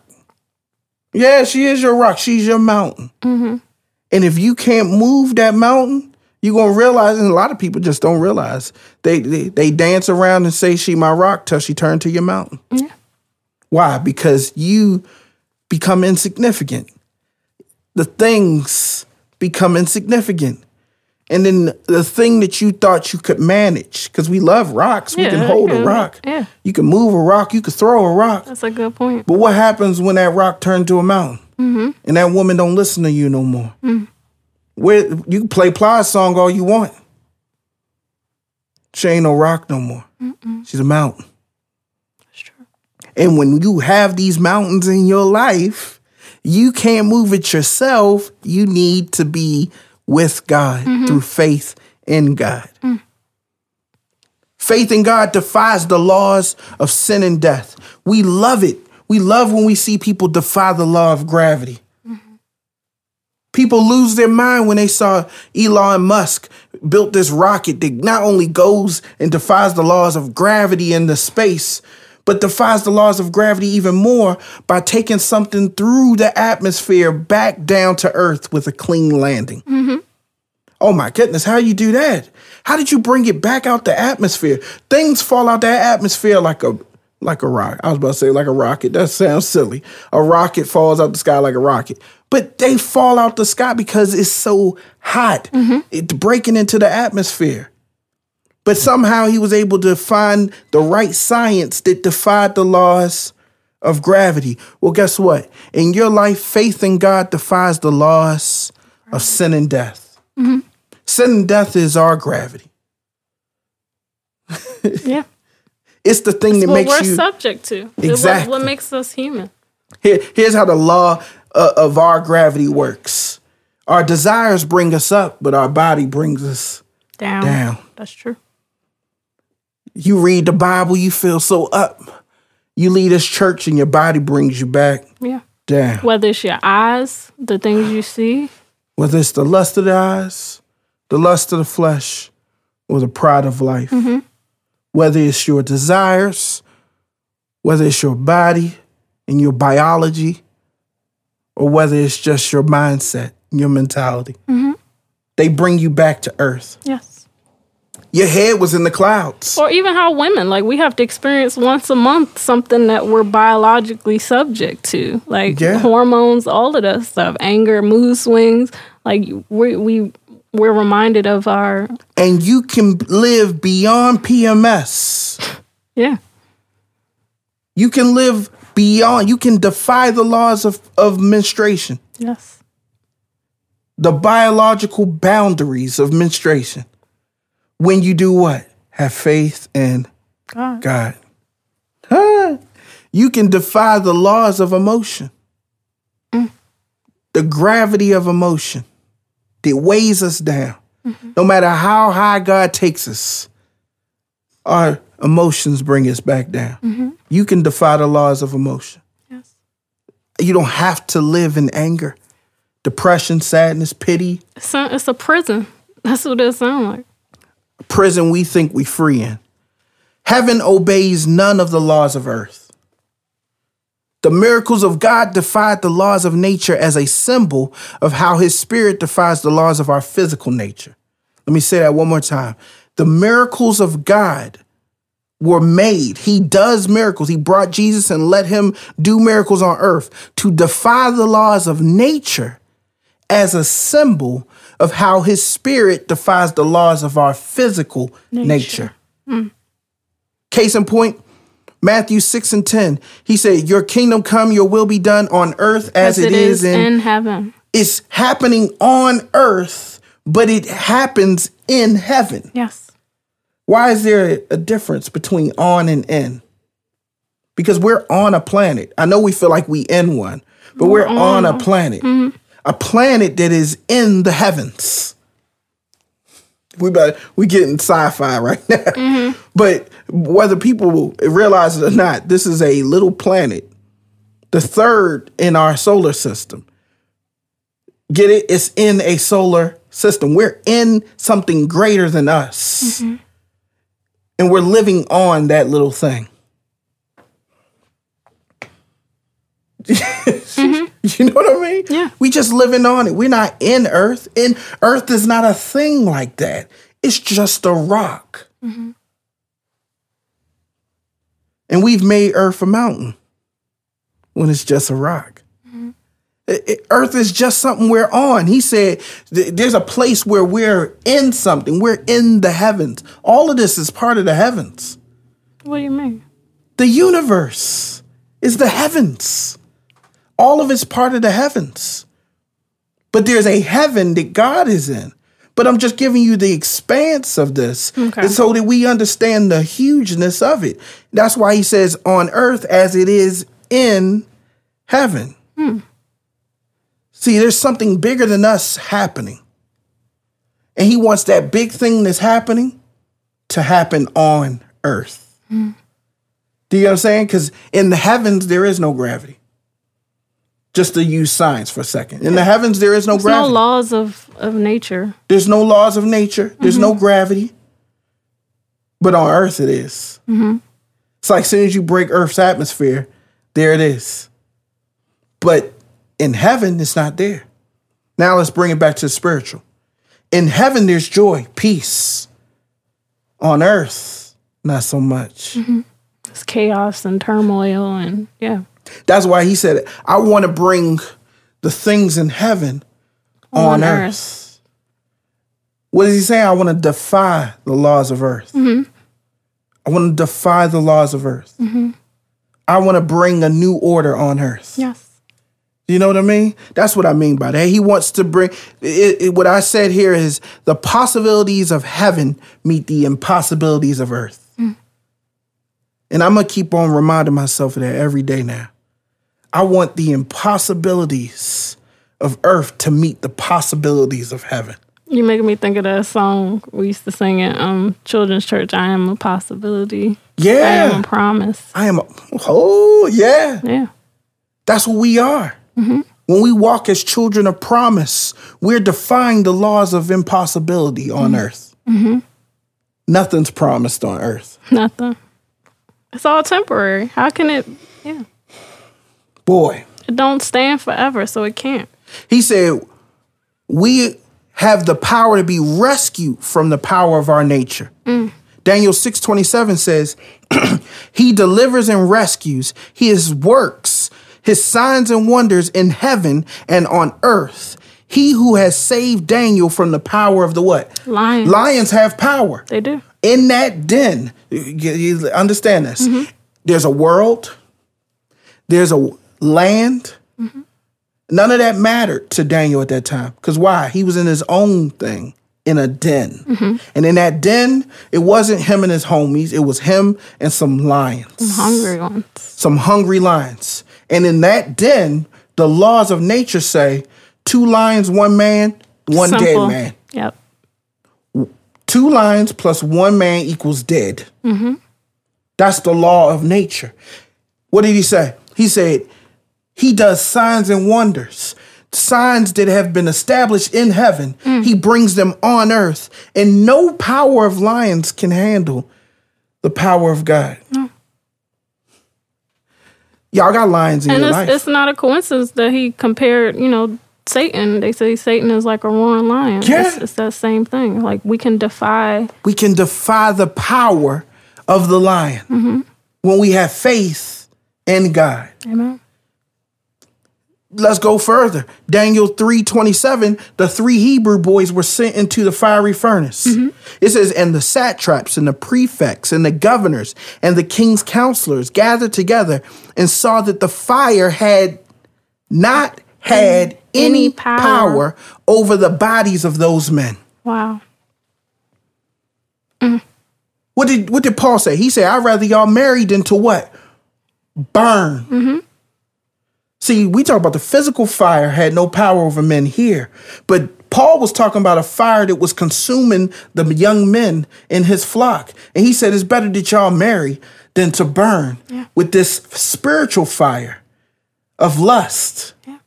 Yeah, she is your rock. She's your mountain. Mm-hmm. And if you can't move that mountain, you're gonna realize, and a lot of people just don't realize. They they, they dance around and say she my rock till she turned to your mountain. Yeah. Why? Because you become insignificant. The things become insignificant. And then the thing that you thought you could manage, because we love rocks, we can hold a rock. yeah. You can move a rock, you can throw a rock. That's a good point. But what happens when that rock turned to a mountain? Mm-hmm. And that woman don't listen to you no more. Mm. Where you can play Plies song all you want. She ain't no rock no more. She's a mountain. That's true. And when you have these mountains in your life, you can't move it yourself. You need to be with God mm-hmm. through faith in God. Mm. Faith in God defies the laws of sin and death. We love it. We love when we see people defy the law of gravity. Mm-hmm. People lose their mind when they saw Elon Musk built this rocket that not only goes and defies the laws of gravity in the space, but defies the laws of gravity even more by taking something through the atmosphere back down to Earth with a clean landing. Mm-hmm. Oh my goodness, how you do that? How did you bring it back out the atmosphere? Things fall out that atmosphere like a like a rock. I was about to say like a rocket. That sounds silly. A rocket falls out the sky like a rocket. But they fall out the sky because it's so hot. Mm-hmm. It's breaking into the atmosphere. But somehow he was able to find the right science that defied the laws of gravity. Well, guess what? In your life, faith in God defies the laws of sin and death. Sin and death is our gravity. Yeah. It's the thing that what makes we're you. subject to. What- Exactly. What, makes us human. Here, here's how the law uh, of our gravity works. Our desires bring us up, but our body brings us Down. down. That's true. You read the Bible, you feel so up. You leave this church and your body brings you back Yeah. down. Whether it's your eyes, the things you see, Whether it's the lust of the eyes, the lust of the flesh, or the pride of life. Mm-hmm. Whether it's your desires, whether it's your body and your biology, or whether it's just your mindset, your mentality. Mm-hmm. They bring you back to earth. yes. Your head was in the clouds. Or even how women, like we have to experience once a month something that we're biologically subject to, like Yeah. hormones, all of that stuff, anger, mood swings. Like we we we're reminded of our And you can live beyond PMS. yeah You can live beyond, you can defy the laws of, of menstruation, yes the biological boundaries of menstruation. When you do what? Have faith in God. God. Huh. You can defy the laws of emotion, mm. the gravity of emotion that weighs us down. Mm-hmm. No matter how high God takes us, our emotions bring us back down. Mm-hmm. You can defy the laws of emotion. yes You don't have to live in anger, depression, sadness, pity, it's a, it's a prison. That's what it sounds like. Prison we think we free in. Heaven obeys none of the laws of earth. The miracles of God defied the laws of nature as a symbol of how his spirit defies the laws of our physical nature. Let me say that one more time. The miracles of God were made. He does miracles. He brought Jesus and let him do miracles on earth to defy the laws of nature as a symbol of how his spirit defies the laws of our physical nature. Nature. Hmm. Case in point, Matthew 6 and 10. He said, Your kingdom come, your will be done on earth as, As it is, in, in heaven. it's happening on earth, but it happens in heaven. Yes. Why is there a difference between on and in? Because we're on a planet. I know we feel like we in one, but we're, on, a planet. Mm-hmm. A planet that is in the heavens. We about we getting sci-fi right now. Mm-hmm. But whether people realize it or not, this is a little planet, the third in our solar system. Get it? It's in a solar system. We're in something greater than us. Mm-hmm. And we're living on that little thing. You know what I mean? Yeah. We just living on it. We're not in Earth. In Earth is not a thing like that. It's just a rock. Mm-hmm. And we've made Earth a mountain when it's just a rock. Mm-hmm. I- Earth is just something we're on. He said th- there's a place where we're in something. We're in the heavens. All of this is part of the heavens. What do you mean? The universe is the heavens. All of it's part of the heavens. But there's a heaven that God is in. But I'm just giving you the expanse of this Okay. so that we understand the hugeness of it. That's why he says, on earth as it is in heaven. Hmm. See, there's something bigger than us happening. And he wants that big thing that's happening to happen on earth. Hmm. Do you know what I'm saying? Because in the heavens, there is no gravity. Just to use science for a second. In the heavens, there is no gravity. There's no laws of, of nature. There's no laws of nature. There's no mm-hmm. gravity. But on Earth, it is. Mm-hmm. It's like as soon as you break Earth's atmosphere, there it is. But in heaven, it's not there. Now let's bring it back to the spiritual. In heaven, there's joy, peace. On Earth, not so much. Mm-hmm. It's chaos and turmoil and yeah. That's why he said, I want to bring the things in heaven on, On earth. earth. What is he saying? I want to defy the laws of earth. Mm-hmm. I want to defy the laws of earth. Mm-hmm. I want to bring a new order on earth. Yes. You know what I mean? That's what I mean by that. He wants to bring it, it- what I said here is the possibilities of heaven meet the impossibilities of earth. Mm. And I'm going to keep on reminding myself of that every day now. I want the impossibilities of earth to meet the possibilities of heaven. You making me think of that song we used to sing at um, children's church. I am a possibility. Yeah, I am a promise. I am a, oh yeah. Yeah. That's what we are. Mm-hmm. When we walk as children of promise, we're defying the laws of impossibility on mm-hmm. earth. Mm-hmm. Nothing's promised on earth. Nothing. It's all temporary. How can it? Yeah. Boy, It don't stand forever, so it can't. he said, we have the power to be rescued from the power of our nature. Mm. Daniel 6:27 says, he delivers and rescues his works, his signs and wonders in heaven and on earth. He who has saved Daniel from the power of the what? Lions. Lions have power. They do. in that den, you, you understand this. Mm-hmm. There's a world, there's a land. Mm-hmm. None of that mattered to Daniel at that time. Because why? He was in his own thing in a den. Mm-hmm. And in that den, it wasn't him and his homies, it was him and some lions, Some Hungry ones. some hungry lions. And in that den, the laws of nature say two lions, one man, one Simple. dead man Yep. two lions plus one man equals dead. Mm-hmm. That's the law of nature. What did he say? He said, He does signs and wonders, signs that have been established in heaven. Mm. He brings them on earth, and no power of lions can handle the power of God. Y'all got lions in And your it's, life. it's not a coincidence that he compared, you know, Satan. They say Satan is like a roaring lion. Yeah. It's, it's that same thing. Like we can defy. we can defy the power of the lion mm-hmm. when we have faith in God. Amen. Let's go further. Daniel 3:27, the three Hebrew boys were sent into the fiery furnace. Mm-hmm. It says, and the satraps and the prefects and the governors and the king's counselors gathered together and saw that the fire had not had any, Any power. power. over the bodies of those men. Wow. Mm. What did what did Paul say? He said, I'd rather y'all married than to what? Burn. Mm-hmm. See, we talk about the physical fire had no power over men here, but Paul was talking about a fire that was consuming the young men in his flock. And he said, It's better that y'all marry than to burn with this spiritual fire of lust. Yeah.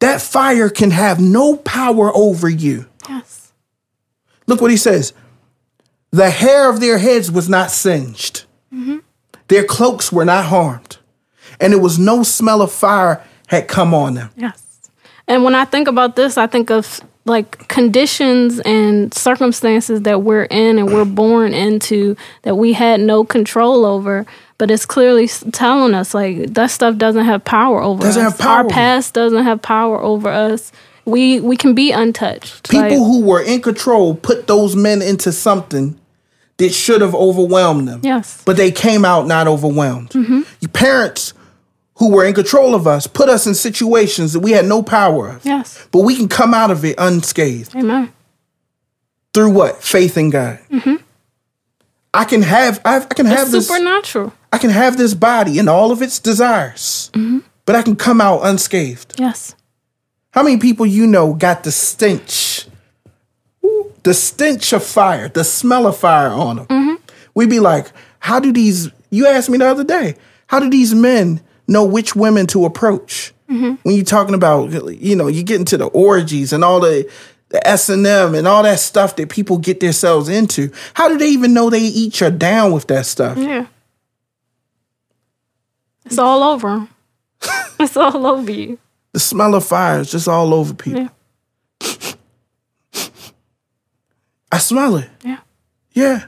That fire can have no power over you. Yes. Look what he says. The hair of their heads was not singed. Mm-hmm. Their cloaks were not harmed. And it was no smell of fire had come on them. Yes. And when I think about this, I think of like conditions and circumstances that we're in and we're born into that we had no control over. But it's clearly telling us like that stuff doesn't have power over Doesn't us. have power. Our past doesn't have power over us. We we can be untouched. People Like, who were in control put those men into something that should have overwhelmed them. yes. But they came out not overwhelmed. Mm-hmm. Your parents who were in control of us put us in situations that we had no power of. Yes. But we can come out of it unscathed. Amen. Through what? Faith in God. Mm-hmm. I can have I, I can have this supernatural. I can have this body and all of its desires, mm-hmm. but I can come out unscathed. Yes. How many people you know got the stench, the stench of fire, the smell of fire on them? Mm-hmm. We'd be like, how do these? You asked me the other day, how do these men know which women to approach? Mm-hmm. When you're talking about, you know, you get into the orgies and all the the S and M and all that stuff that people get themselves into. How do they even know they each are down with that stuff? Yeah. It's all over. it's all over you. The smell of fire is just all over people. Yeah. I smell it. Yeah. Yeah.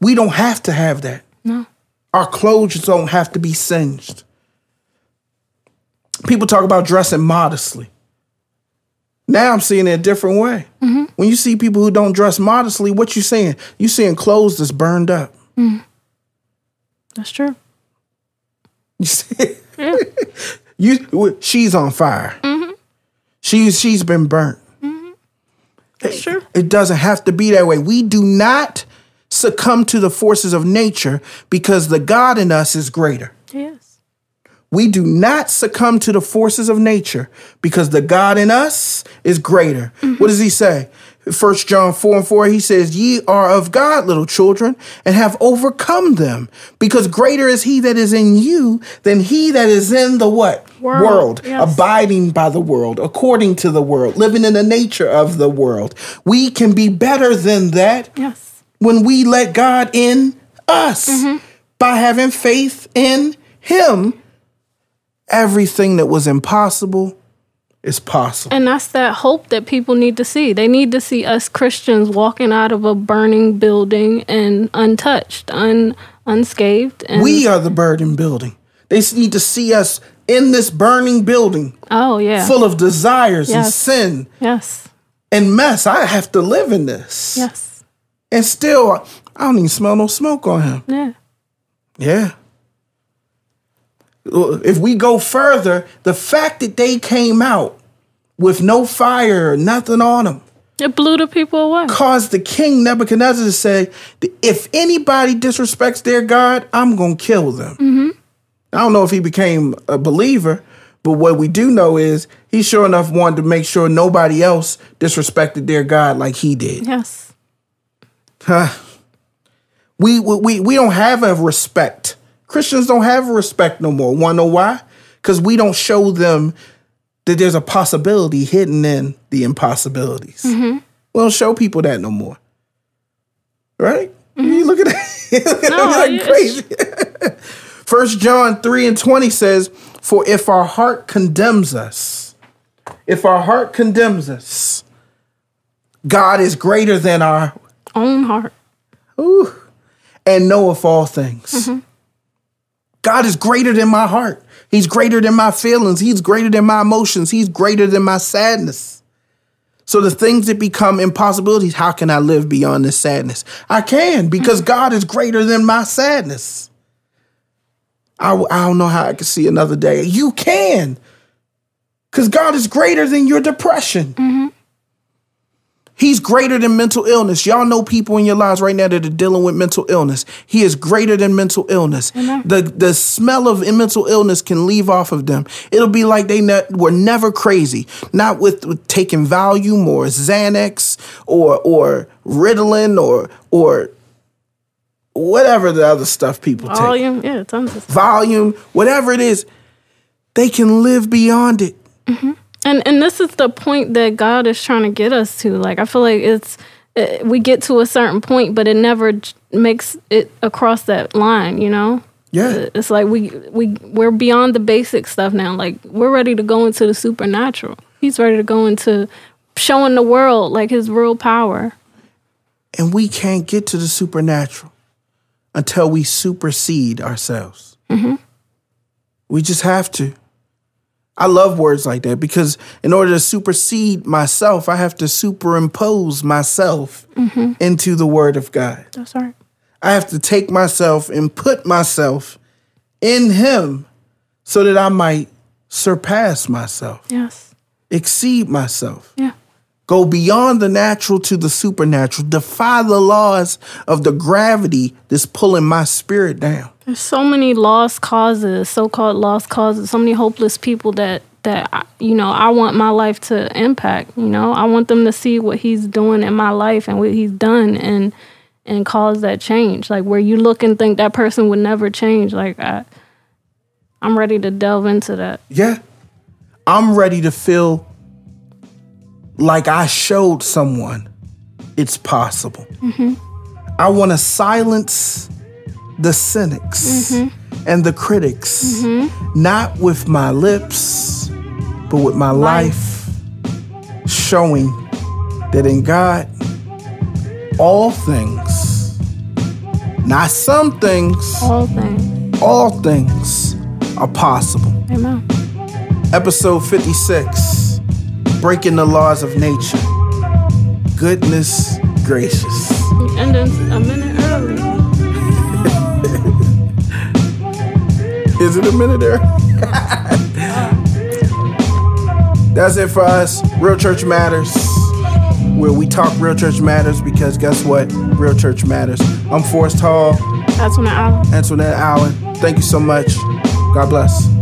We don't have to have that. No. Our clothes don't have to be singed. People talk about dressing modestly. Now I'm seeing it a different way. Mm-hmm. When you see people who don't dress modestly, what you seeing? You seeing clothes that's burned up. Mm-hmm. That's true. You see, you she's on fire. Mm-hmm. She's she's been burnt. That's true. It doesn't have to be that way. We do not succumb to the forces of nature because the God in us is greater. Yes. We do not succumb to the forces of nature because the God in us is greater. Mm-hmm. What does he say? First John 4 and 4, he says, Ye are of God, little children, and have overcome them, because greater is he that is in you than he that is in the what? World, yes. Abiding by the world, according to the world, living in the nature of the world. We can be better than that Yes. When we let God in us mm-hmm. by having faith in Him. Everything that was impossible is possible. And that's that hope that people need to see. They need to see us Christians walking out of a burning building and untouched, un, unscathed. And, We are the burning building. They need to see us in this burning building oh, yeah. full of desires and sin yes. and mess. I have to live in this. Yes. And still, I don't even smell no smoke on him. Yeah. Yeah. If we go further, the fact that they came out with no fire nothing on them It blew the people away. caused the king Nebuchadnezzar to say, if anybody disrespects their God, I'm going to kill them. Mm-hmm. I don't know if he became a believer, but what we do know is he sure enough wanted to make sure nobody else disrespected their God like he did. Yes. We, we, we don't have a respect. Christians don't have a respect no more. Want to know why? Because we don't show them that there's a possibility hidden in the impossibilities. Mm-hmm. We don't show people that no more. Right? You mm-hmm. look at that. you look at No, it's- crazy. First John 3 and 20 says, For if our heart condemns us, if our heart condemns us, God is greater than our Own heart. Ooh. and of all things. Mm-hmm. God is greater than my heart. He's greater than my feelings. He's greater than my emotions. He's greater than my sadness. So the things that become impossibilities, how can I live beyond this sadness? I can because mm-hmm. God is greater than my sadness. I, I don't know how I can see another day. You can because God is greater than your depression. Mm-hmm. He's greater than mental illness. Y'all know people in your lives right now that are dealing with mental illness. He is greater than mental illness. The the smell of mental illness can leave off of them. It'll be like they ne- were never crazy, not with, with taking Valium or Xanax or or Ritalin or or whatever the other stuff people take. Volume. Yeah, tons of stuff. Volume, whatever it is, they can live beyond it. Mm-hmm. And and this is the point that God is trying to get us to. Like I feel like it's uh, we get to a certain point, but it never j- makes it across that line. You know. Yeah. It's like we we we're beyond the basic stuff now. Like we're ready to go into the supernatural. He's ready to go into showing the world like his real power. And we can't get to the supernatural until we supersede ourselves. We just have to. I love words like that because in order to supersede myself, I have to superimpose myself mm-hmm. into the Word of God. That's right. I have to take myself and put myself in Him so that I might surpass myself, Yes. exceed myself Yeah. Go beyond the natural to the supernatural, defy the laws of the gravity that's pulling my spirit down. There's so many lost causes, so-called lost causes, so many hopeless people that that you know I want my life to impact. You know, I want them to see what he's doing in my life and what he's done and and cause that change. Like where you look and think that person would never change. Like I, I'm ready to delve into that. Yeah. I'm ready to feel like I showed someone it's possible. Mm-hmm. I want to silence the cynics mm-hmm. and the critics, mm-hmm. not with my lips, but with my life, showing that in God, all things, not some things, All things. all things are possible. Amen. Episode 56 Breaking the Laws of Nature. Goodness gracious. Ended a minute early. Is it a minute there? That's it for us. Real Church Matters, where we talk Real Church Matters because guess what? Real Church Matters. I'm Forrest Hall, That's when I. Antoinette Allen. Thank you so much. God bless.